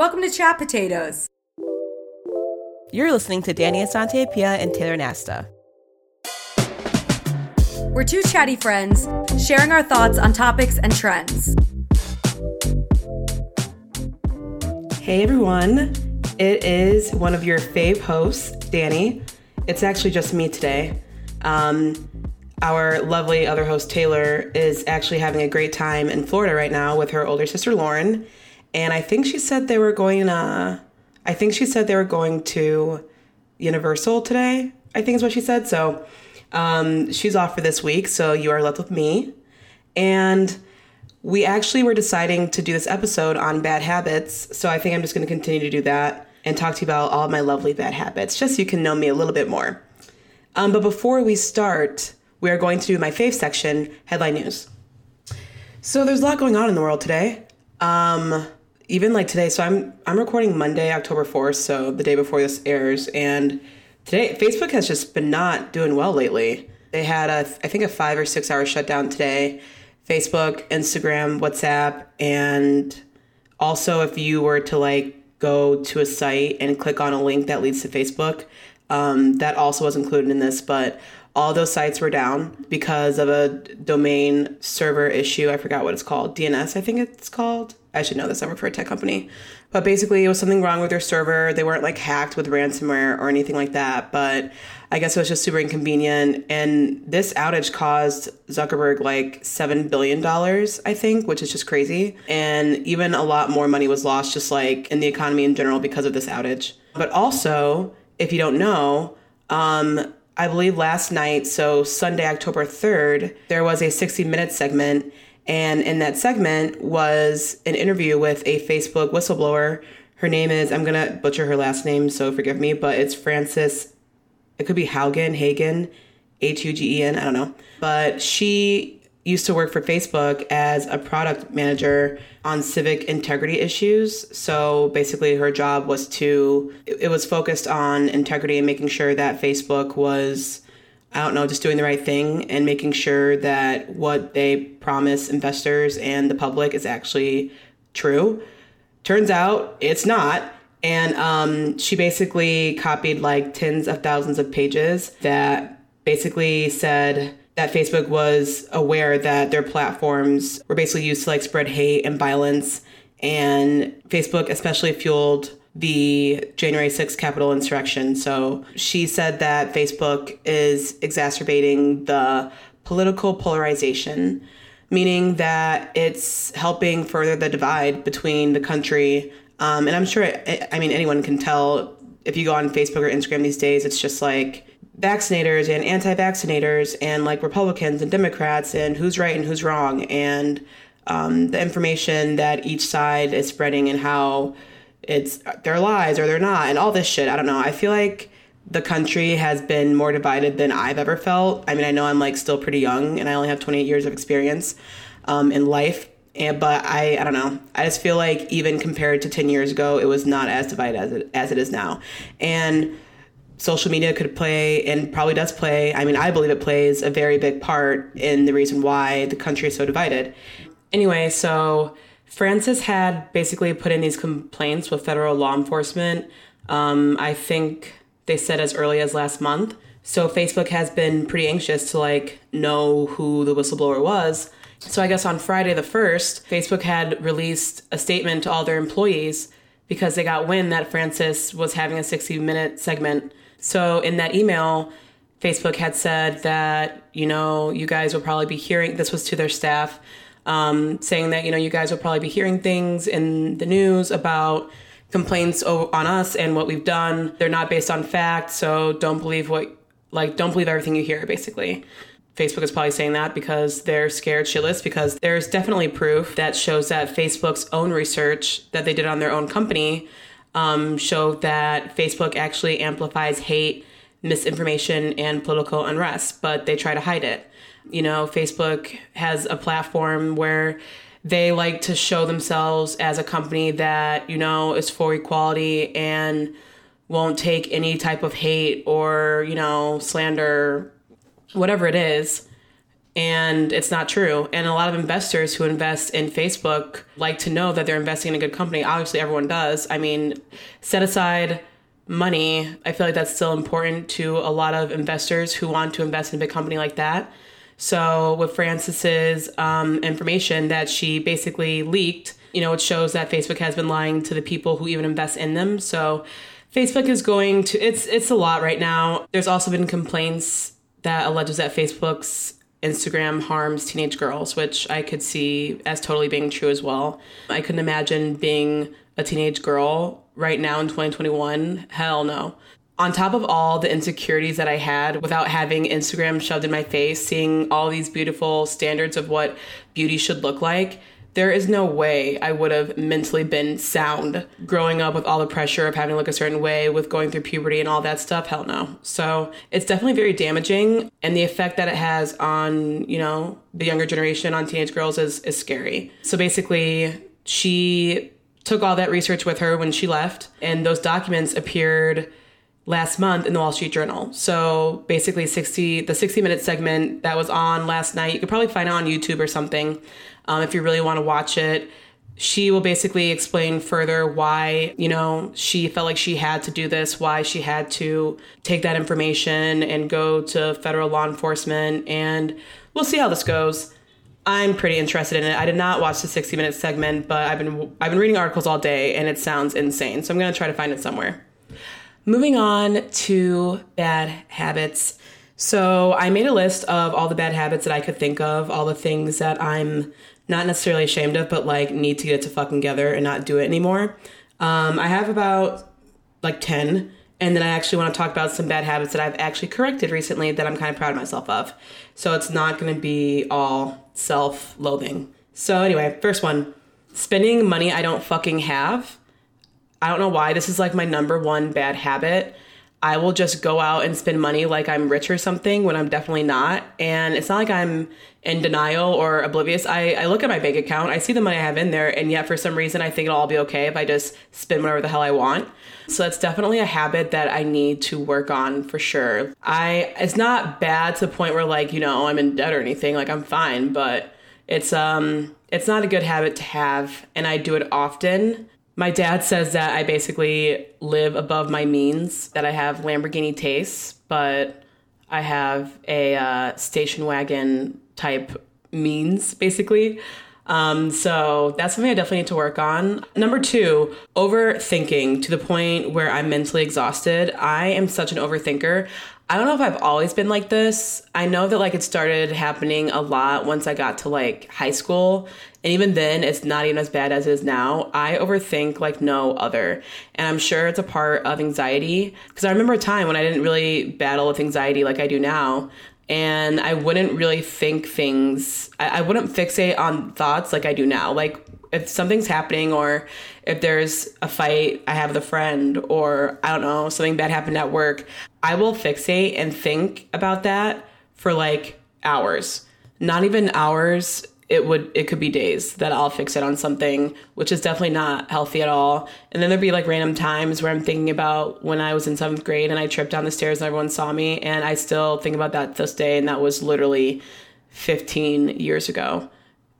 Welcome to Chat Potatoes. You're listening to Danny Asante Pia and Taylor Nasta. We're two chatty friends sharing our thoughts on topics and trends. Hey everyone, it is one of your fave hosts, Danny. It's actually just me today. Um, our lovely other host, Taylor, is actually having a great time in Florida right now with her older sister, Lauren. And I think she said they were going, uh, I think she said they were going to Universal today, I think is what she said. So um, she's off for this week, so you are left with me. And we actually were deciding to do this episode on bad habits, so I think I'm just going to continue to do that and talk to you about all my lovely bad habits, just so you can know me a little bit more. Um, but before we start, we are going to do my fave section, headline news. So there's a lot going on in the world today. Um, even like today, so I'm I'm recording Monday, October 4th, so the day before this airs, and today Facebook has just been not doing well lately. They had a I think a five or six hour shutdown today. Facebook, Instagram, WhatsApp, and also if you were to like go to a site and click on a link that leads to Facebook, um, that also was included in this, but all those sites were down because of a domain server issue. I forgot what it's called. DNS, I think it's called. I should know this. I work for a tech company. But basically, it was something wrong with their server. They weren't like hacked with ransomware or anything like that. But I guess it was just super inconvenient. And this outage caused Zuckerberg like $7 billion, I think, which is just crazy. And even a lot more money was lost just like in the economy in general because of this outage. But also, if you don't know, um, I believe last night, so Sunday, October 3rd, there was a 60 minute segment and in that segment was an interview with a Facebook whistleblower. Her name is, I'm going to butcher her last name, so forgive me, but it's Frances, it could be Haugen, Hagen, H U G E N, I don't know. But she used to work for Facebook as a product manager on civic integrity issues. So basically, her job was to, it was focused on integrity and making sure that Facebook was I don't know, just doing the right thing and making sure that what they promise investors and the public is actually true. Turns out it's not. And um, she basically copied like tens of thousands of pages that basically said that Facebook was aware that their platforms were basically used to like spread hate and violence. And Facebook especially fueled the January 6th Capitol insurrection. So she said that Facebook is exacerbating the political polarization, meaning that it's helping further the divide between the country. Um, and I'm sure, I mean, anyone can tell if you go on Facebook or Instagram these days, it's just like vaccinators and anti vaccinators and like Republicans and Democrats and who's right and who's wrong. And um, the information that each side is spreading and how it's they're lies or they're not and all this shit. I don't know. I feel like the country has been more divided than I've ever felt. I mean, I know I'm like still pretty young and I only have 28 years of experience um, in life. And, but I, I don't know. I just feel like even compared to 10 years ago, it was not as divided as it, as it is now. And social media could play and probably does play. I mean, I believe it plays a very big part in the reason why the country is so divided. Anyway, so Frances had basically put in these complaints with federal law enforcement. Um, I think they said as early as last month. So Facebook has been pretty anxious to like know who the whistleblower was. So I guess on Friday the 1st, Facebook had released a statement to all their employees because they got wind that Frances was having a 60 minute segment. So in that email, Facebook had said that, you know, you guys will probably be hearing this was to their staff um, saying that you know you guys will probably be hearing things in the news about complaints on us and what we've done. They're not based on fact, so don't believe what like don't believe everything you hear. Basically, Facebook is probably saying that because they're scared shitless because there's definitely proof that shows that Facebook's own research that they did on their own company um, showed that Facebook actually amplifies hate, misinformation, and political unrest, but they try to hide it. You know, Facebook has a platform where they like to show themselves as a company that, you know, is for equality and won't take any type of hate or, you know, slander, whatever it is. and it's not true. And a lot of investors who invest in Facebook like to know that they're investing in a good company. Obviously, everyone does. I mean, set aside money. I feel like that's still important to a lot of investors who want to invest in a big company like that. So, with Frances's um, information that she basically leaked, you know, it shows that Facebook has been lying to the people who even invest in them. So, Facebook is going to it's it's a lot right now. There's also been complaints that alleges that Facebook's Instagram harms teenage girls, which I could see as totally being true as well. I couldn't imagine being a teenage girl right now in 2021. Hell no. On top of all the insecurities that I had without having Instagram shoved in my face, seeing all these beautiful standards of what beauty should look like, there is no way I would have mentally been sound growing up with all the pressure of having to look a certain way, with going through puberty and all that stuff. Hell no. So it's definitely very damaging. And the effect that it has on, you know, the younger generation, on teenage girls is, is scary. So basically, she took all that research with her when she left, and those documents appeared last month in the Wall Street Journal. So basically 60 the 60 minute segment that was on last night, you could probably find it on YouTube or something um, if you really want to watch it. She will basically explain further why, you know, she felt like she had to do this, why she had to take that information and go to federal law enforcement. And we'll see how this goes. I'm pretty interested in it. I did not watch the 60 minute segment, but I've been I've been reading articles all day and it sounds insane. So I'm going to try to find it somewhere. Moving on to bad habits. So I made a list of all the bad habits that I could think of, all the things that I'm not necessarily ashamed of, but like need to get to fucking together and not do it anymore. Um, I have about like 10. And then I actually want to talk about some bad habits that I've actually corrected recently that I'm kind of proud of myself of. So it's not going to be all self loathing. So, anyway, first one spending money I don't fucking have. I don't know why. This is like my number one bad habit. I will just go out and spend money like I'm rich or something when I'm definitely not. And it's not like I'm in denial or oblivious. I, I look at my bank account, I see the money I have in there, and yet for some reason I think it'll all be okay if I just spend whatever the hell I want. So that's definitely a habit that I need to work on for sure. I it's not bad to the point where like, you know, I'm in debt or anything, like I'm fine, but it's um it's not a good habit to have and I do it often my dad says that I basically live above my means, that I have Lamborghini tastes, but I have a uh, station wagon type means, basically. Um, so that's something I definitely need to work on. Number two, overthinking to the point where I'm mentally exhausted. I am such an overthinker. I don't know if I've always been like this. I know that like it started happening a lot once I got to like high school. And even then, it's not even as bad as it is now. I overthink like no other. And I'm sure it's a part of anxiety. Because I remember a time when I didn't really battle with anxiety like I do now. And I wouldn't really think things, I, I wouldn't fixate on thoughts like I do now. Like if something's happening or if there's a fight I have with a friend or I don't know, something bad happened at work, I will fixate and think about that for like hours. Not even hours, it would it could be days that I'll fix it on something, which is definitely not healthy at all. And then there'd be like random times where I'm thinking about when I was in seventh grade and I tripped down the stairs and everyone saw me, and I still think about that this day, and that was literally 15 years ago.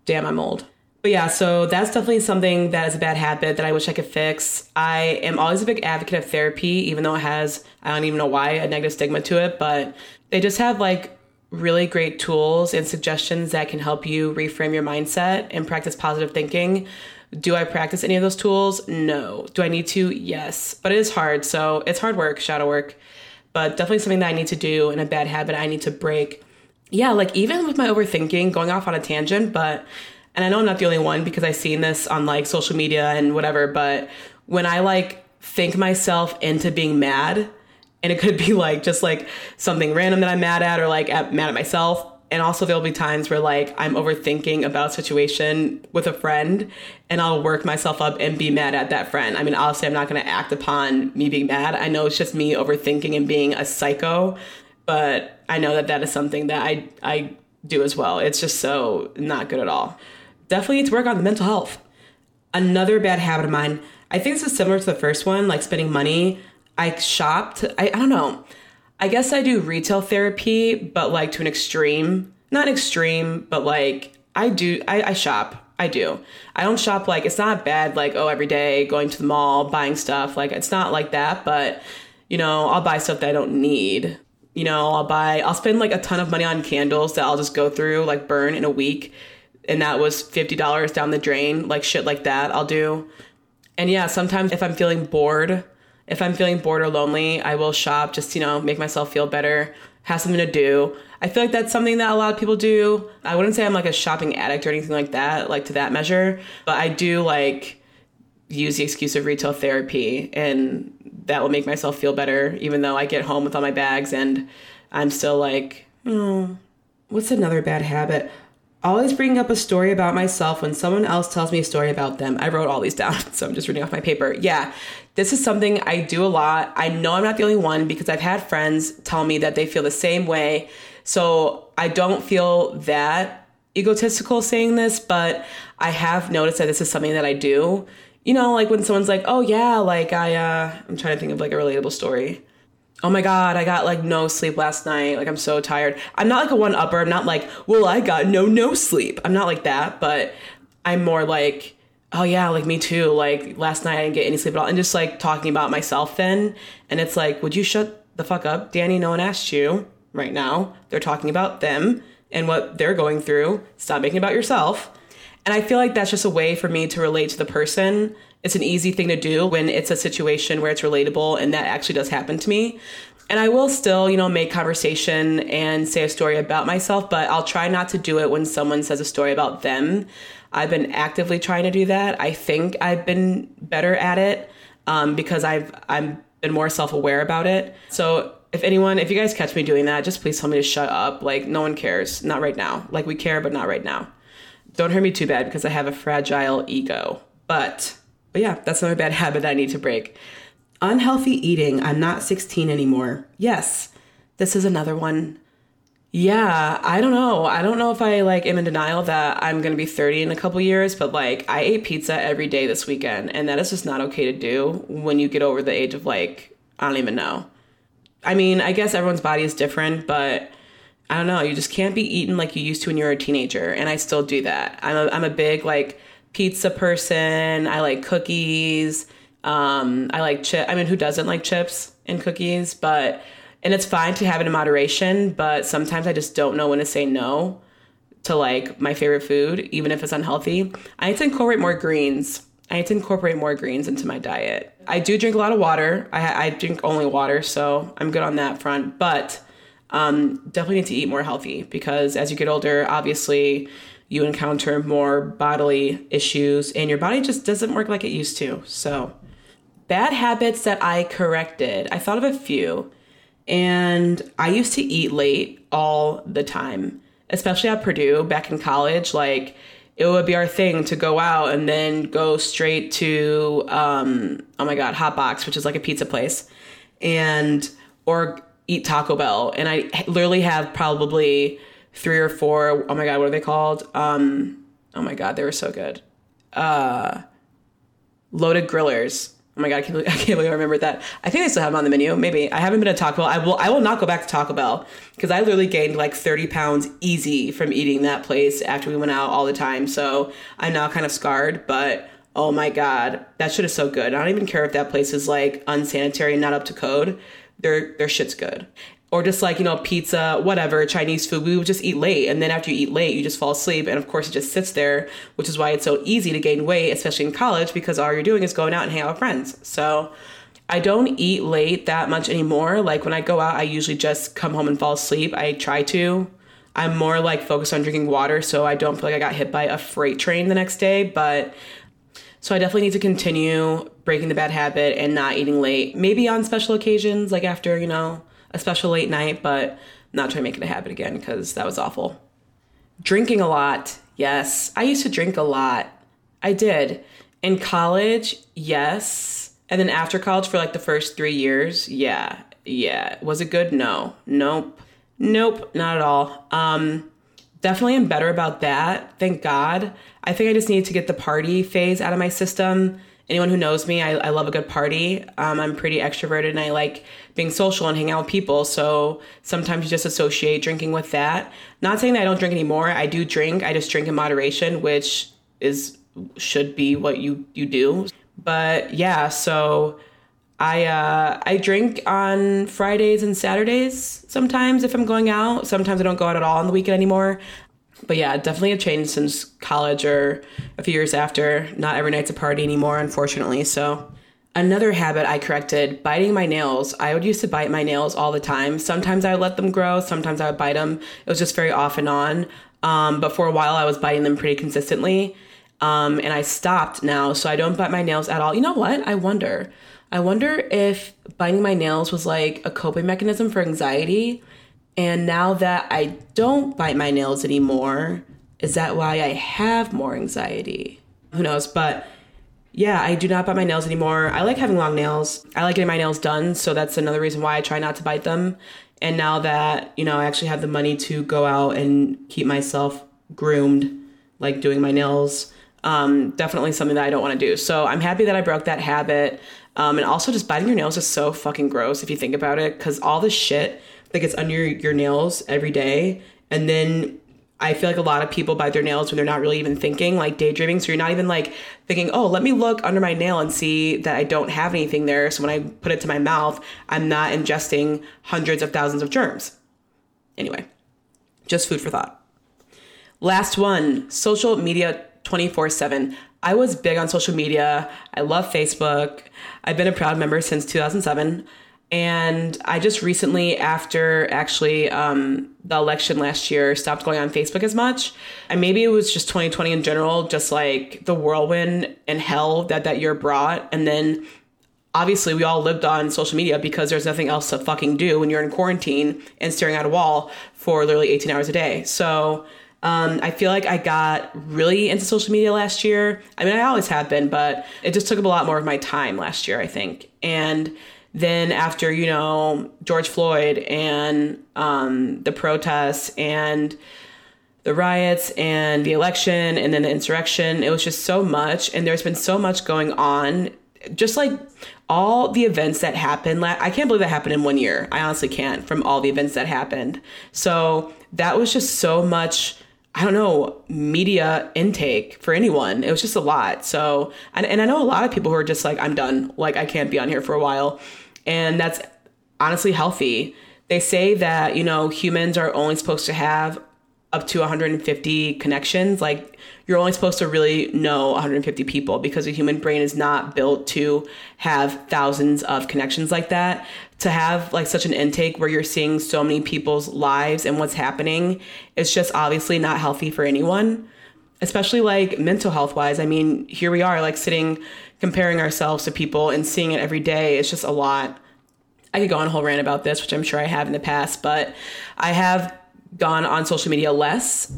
Damn, I'm old. But yeah, so that's definitely something that is a bad habit that I wish I could fix. I am always a big advocate of therapy, even though it has, I don't even know why, a negative stigma to it, but they just have like really great tools and suggestions that can help you reframe your mindset and practice positive thinking. Do I practice any of those tools? No. Do I need to? Yes. But it is hard. So it's hard work, shadow work, but definitely something that I need to do and a bad habit I need to break. Yeah, like even with my overthinking, going off on a tangent, but and I know I'm not the only one because I've seen this on like social media and whatever, but when I like think myself into being mad, and it could be like just like something random that I'm mad at or like at, mad at myself. And also there'll be times where like I'm overthinking about a situation with a friend and I'll work myself up and be mad at that friend. I mean, obviously I'm not to act upon me being mad. I know it's just me overthinking and being a psycho, but I know that that is something that I I do as well. It's just so not good at all definitely need to work on the mental health. Another bad habit of mine, I think this is similar to the first one, like spending money. I shopped. I, I don't know. I guess I do retail therapy, but like to an extreme. not extreme, but like I do, I, I shop. I do. I don't shop like it's not bad, like, oh, every day going to the mall, buying stuff. Like, it's not like that, but you know, I'll buy stuff that I don't need. You know, I'll buy, I'll spend like a ton of money on candles that I'll just go through, like, burn in a week. And that was $50 down the drain, like shit like that, I'll do. And yeah, sometimes if I'm feeling bored, if I'm feeling bored or lonely, I will shop just, you know, make myself feel better, have something to do. I feel like that's something that a lot of people do. I wouldn't say I'm like a shopping addict or anything like that, like to that measure, but I do like use the excuse of retail therapy and that will make myself feel better even though I get home with all my bags and I'm still like, oh, what's another bad habit? Always bringing up a story about myself when someone else tells me a story about them. I wrote all these down, so I'm just reading off my paper. Yeah, this is something I do a lot. I know I'm not the only one because I've had friends tell me that they feel the same way so I don't feel that egotistical saying this, but I have noticed that this is something that I do. You know, like when someone's like, "Oh yeah, like I uh I'm trying to think of like a relatable story." Oh my god, I got like no sleep last night. Like I'm so tired. I'm not like a one upper. I'm not like, "Well, I got no no sleep." I'm not like that, but I'm more like, "Oh yeah, like me too. Like last night I didn't get any sleep at all." And just like talking about myself then, and it's like, "Would you shut the fuck up, Danny? No one asked you." right now. They're talking about them and what they're going through. Stop making about yourself. And I feel like that's just a way for me to relate to the person. It's an easy thing to do when it's a situation where it's relatable and that actually does happen to me. And I will still, you know, make conversation and say a story about myself, but I'll try not to do it when someone says a story about them. I've been actively trying to do that. I think I've been better at it um, because I've I'm been more self aware about it. So if anyone, if you guys catch me doing that, just please tell me to shut up. Like, no one cares. Not right now. Like, we care, but not right now. Don't hurt me too bad because I have a fragile ego. But, but yeah, that's another bad habit I need to break. Unhealthy eating. I'm not 16 anymore. Yes, this is another one. Yeah, I don't know. I don't know if I like am in denial that I'm going to be 30 in a couple years, but like I ate pizza every day this weekend and that is just not okay to do when you get over the age of like I don't even know. I mean, I guess everyone's body is different, but I don't know. You just can't be eating like you used to when you were a teenager, and I still do that. I'm a, I'm a big like pizza person. I like cookies. Um, I like chip. I mean, who doesn't like chips and cookies? But and it's fine to have it in moderation. But sometimes I just don't know when to say no to like my favorite food, even if it's unhealthy. I need to incorporate more greens. I need to incorporate more greens into my diet. I do drink a lot of water. I, I drink only water, so I'm good on that front. But um, definitely need to eat more healthy because as you get older, obviously you encounter more bodily issues and your body just doesn't work like it used to. So, bad habits that I corrected. I thought of a few. And I used to eat late all the time, especially at Purdue back in college. Like, it would be our thing to go out and then go straight to um, oh my god hot box which is like a pizza place and or eat taco bell and i literally have probably three or four oh my god what are they called um, oh my god they were so good uh, loaded grillers Oh my god, I can't, believe, I can't believe I remembered that. I think they still have them on the menu. Maybe I haven't been to Taco Bell. I will. I will not go back to Taco Bell because I literally gained like thirty pounds easy from eating that place after we went out all the time. So I'm now kind of scarred. But oh my god, that shit is so good. I don't even care if that place is like unsanitary and not up to code. Their their shit's good or just like you know pizza whatever chinese food. We would just eat late and then after you eat late you just fall asleep and of course it just sits there which is why it's so easy to gain weight especially in college because all you're doing is going out and hang out with friends. So i don't eat late that much anymore. Like when i go out i usually just come home and fall asleep. I try to. I'm more like focused on drinking water so i don't feel like i got hit by a freight train the next day but so I definitely need to continue breaking the bad habit and not eating late. Maybe on special occasions, like after, you know, a special late night, but not trying to make it a habit again because that was awful. Drinking a lot. Yes, I used to drink a lot. I did. In college, yes. And then after college for like the first three years, yeah. Yeah. Was it good? No. Nope. Nope, not at all. Um, definitely am better about that. Thank God. I think I just need to get the party phase out of my system anyone who knows me, I, I love a good party. Um, I'm pretty extroverted and I like being social and hanging out with people. So sometimes you just associate drinking with that. Not saying that I don't drink anymore. I do drink. I just drink in moderation, which is should be what you you do. But yeah, so I uh, I drink on Fridays and Saturdays sometimes if I'm going out. Sometimes I don't go out at all on the weekend anymore. But yeah, definitely a change since college or a few years after. Not every night's a party anymore, unfortunately. So another habit I corrected: biting my nails. I would used to bite my nails all the time. Sometimes I would let them grow. Sometimes I would bite them. It was just very off and on. Um, but for a while, I was biting them pretty consistently. Um, and I stopped now, so I don't bite my nails at all. You know what? I wonder. I wonder if biting my nails was like a coping mechanism for anxiety. And now that I don't bite my nails anymore, is that why I have more anxiety? Who knows? But yeah, I do not bite my nails anymore. I like having long nails. I like getting my nails done, so that's another reason why I try not to bite them. And now that, you know, I actually have the money to go out and keep myself groomed, like doing my nails, um, definitely something that I don't want to do. So I'm happy that I broke that habit. Um, and also, just biting your nails is so fucking gross if you think about it, because all the shit that gets under your nails every day, and then I feel like a lot of people bite their nails when they're not really even thinking, like daydreaming. So you're not even like thinking, oh, let me look under my nail and see that I don't have anything there. So when I put it to my mouth, I'm not ingesting hundreds of thousands of germs. Anyway, just food for thought. Last one social media 24 7. I was big on social media. I love Facebook. I've been a proud member since 2007. And I just recently, after actually um, the election last year, stopped going on Facebook as much. And maybe it was just 2020 in general, just like the whirlwind and hell that that year brought. And then obviously we all lived on social media because there's nothing else to fucking do when you're in quarantine and staring at a wall for literally 18 hours a day. So um, I feel like I got really into social media last year. I mean, I always have been, but it just took up a lot more of my time last year, I think. And then after, you know, George Floyd and um, the protests and the riots and the election and then the insurrection, it was just so much. And there's been so much going on. Just like all the events that happened, I can't believe that happened in one year. I honestly can't from all the events that happened. So that was just so much I don't know, media intake for anyone. It was just a lot. So, and, and I know a lot of people who are just like, I'm done. Like, I can't be on here for a while. And that's honestly healthy. They say that, you know, humans are only supposed to have up to 150 connections. Like, you're only supposed to really know 150 people because the human brain is not built to have thousands of connections like that. To have like such an intake where you're seeing so many people's lives and what's happening it's just obviously not healthy for anyone especially like mental health wise. I mean here we are like sitting comparing ourselves to people and seeing it every day. It's just a lot. I could go on a whole rant about this which i'm sure i have in the past but i have gone on social media less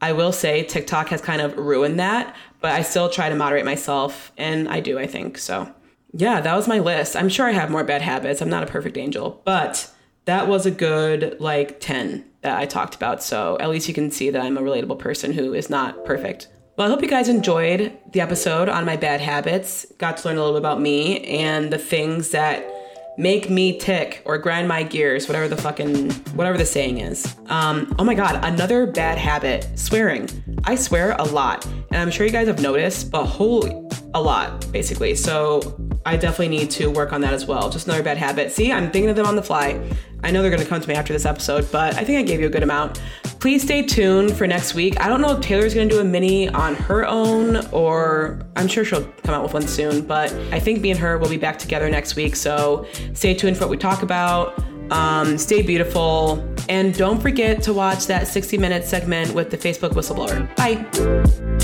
i will say tiktok has kind of ruined that but i still try to moderate myself and i do i think so yeah, that was my list. I'm sure I have more bad habits. I'm not a perfect angel, but that was a good like 10 that I talked about. So at least you can see that I'm a relatable person who is not perfect. Well, I hope you guys enjoyed the episode on my bad habits, got to learn a little bit about me and the things that make me tick or grind my gears, whatever the fucking, whatever the saying is. Um, oh my God, another bad habit swearing. I swear a lot. And I'm sure you guys have noticed, but holy, a lot, basically. So I definitely need to work on that as well. Just another bad habit. See, I'm thinking of them on the fly. I know they're going to come to me after this episode, but I think I gave you a good amount. Please stay tuned for next week. I don't know if Taylor's going to do a mini on her own, or I'm sure she'll come out with one soon, but I think me and her will be back together next week. So stay tuned for what we talk about. Um, stay beautiful. And don't forget to watch that 60 minute segment with the Facebook whistleblower. Bye.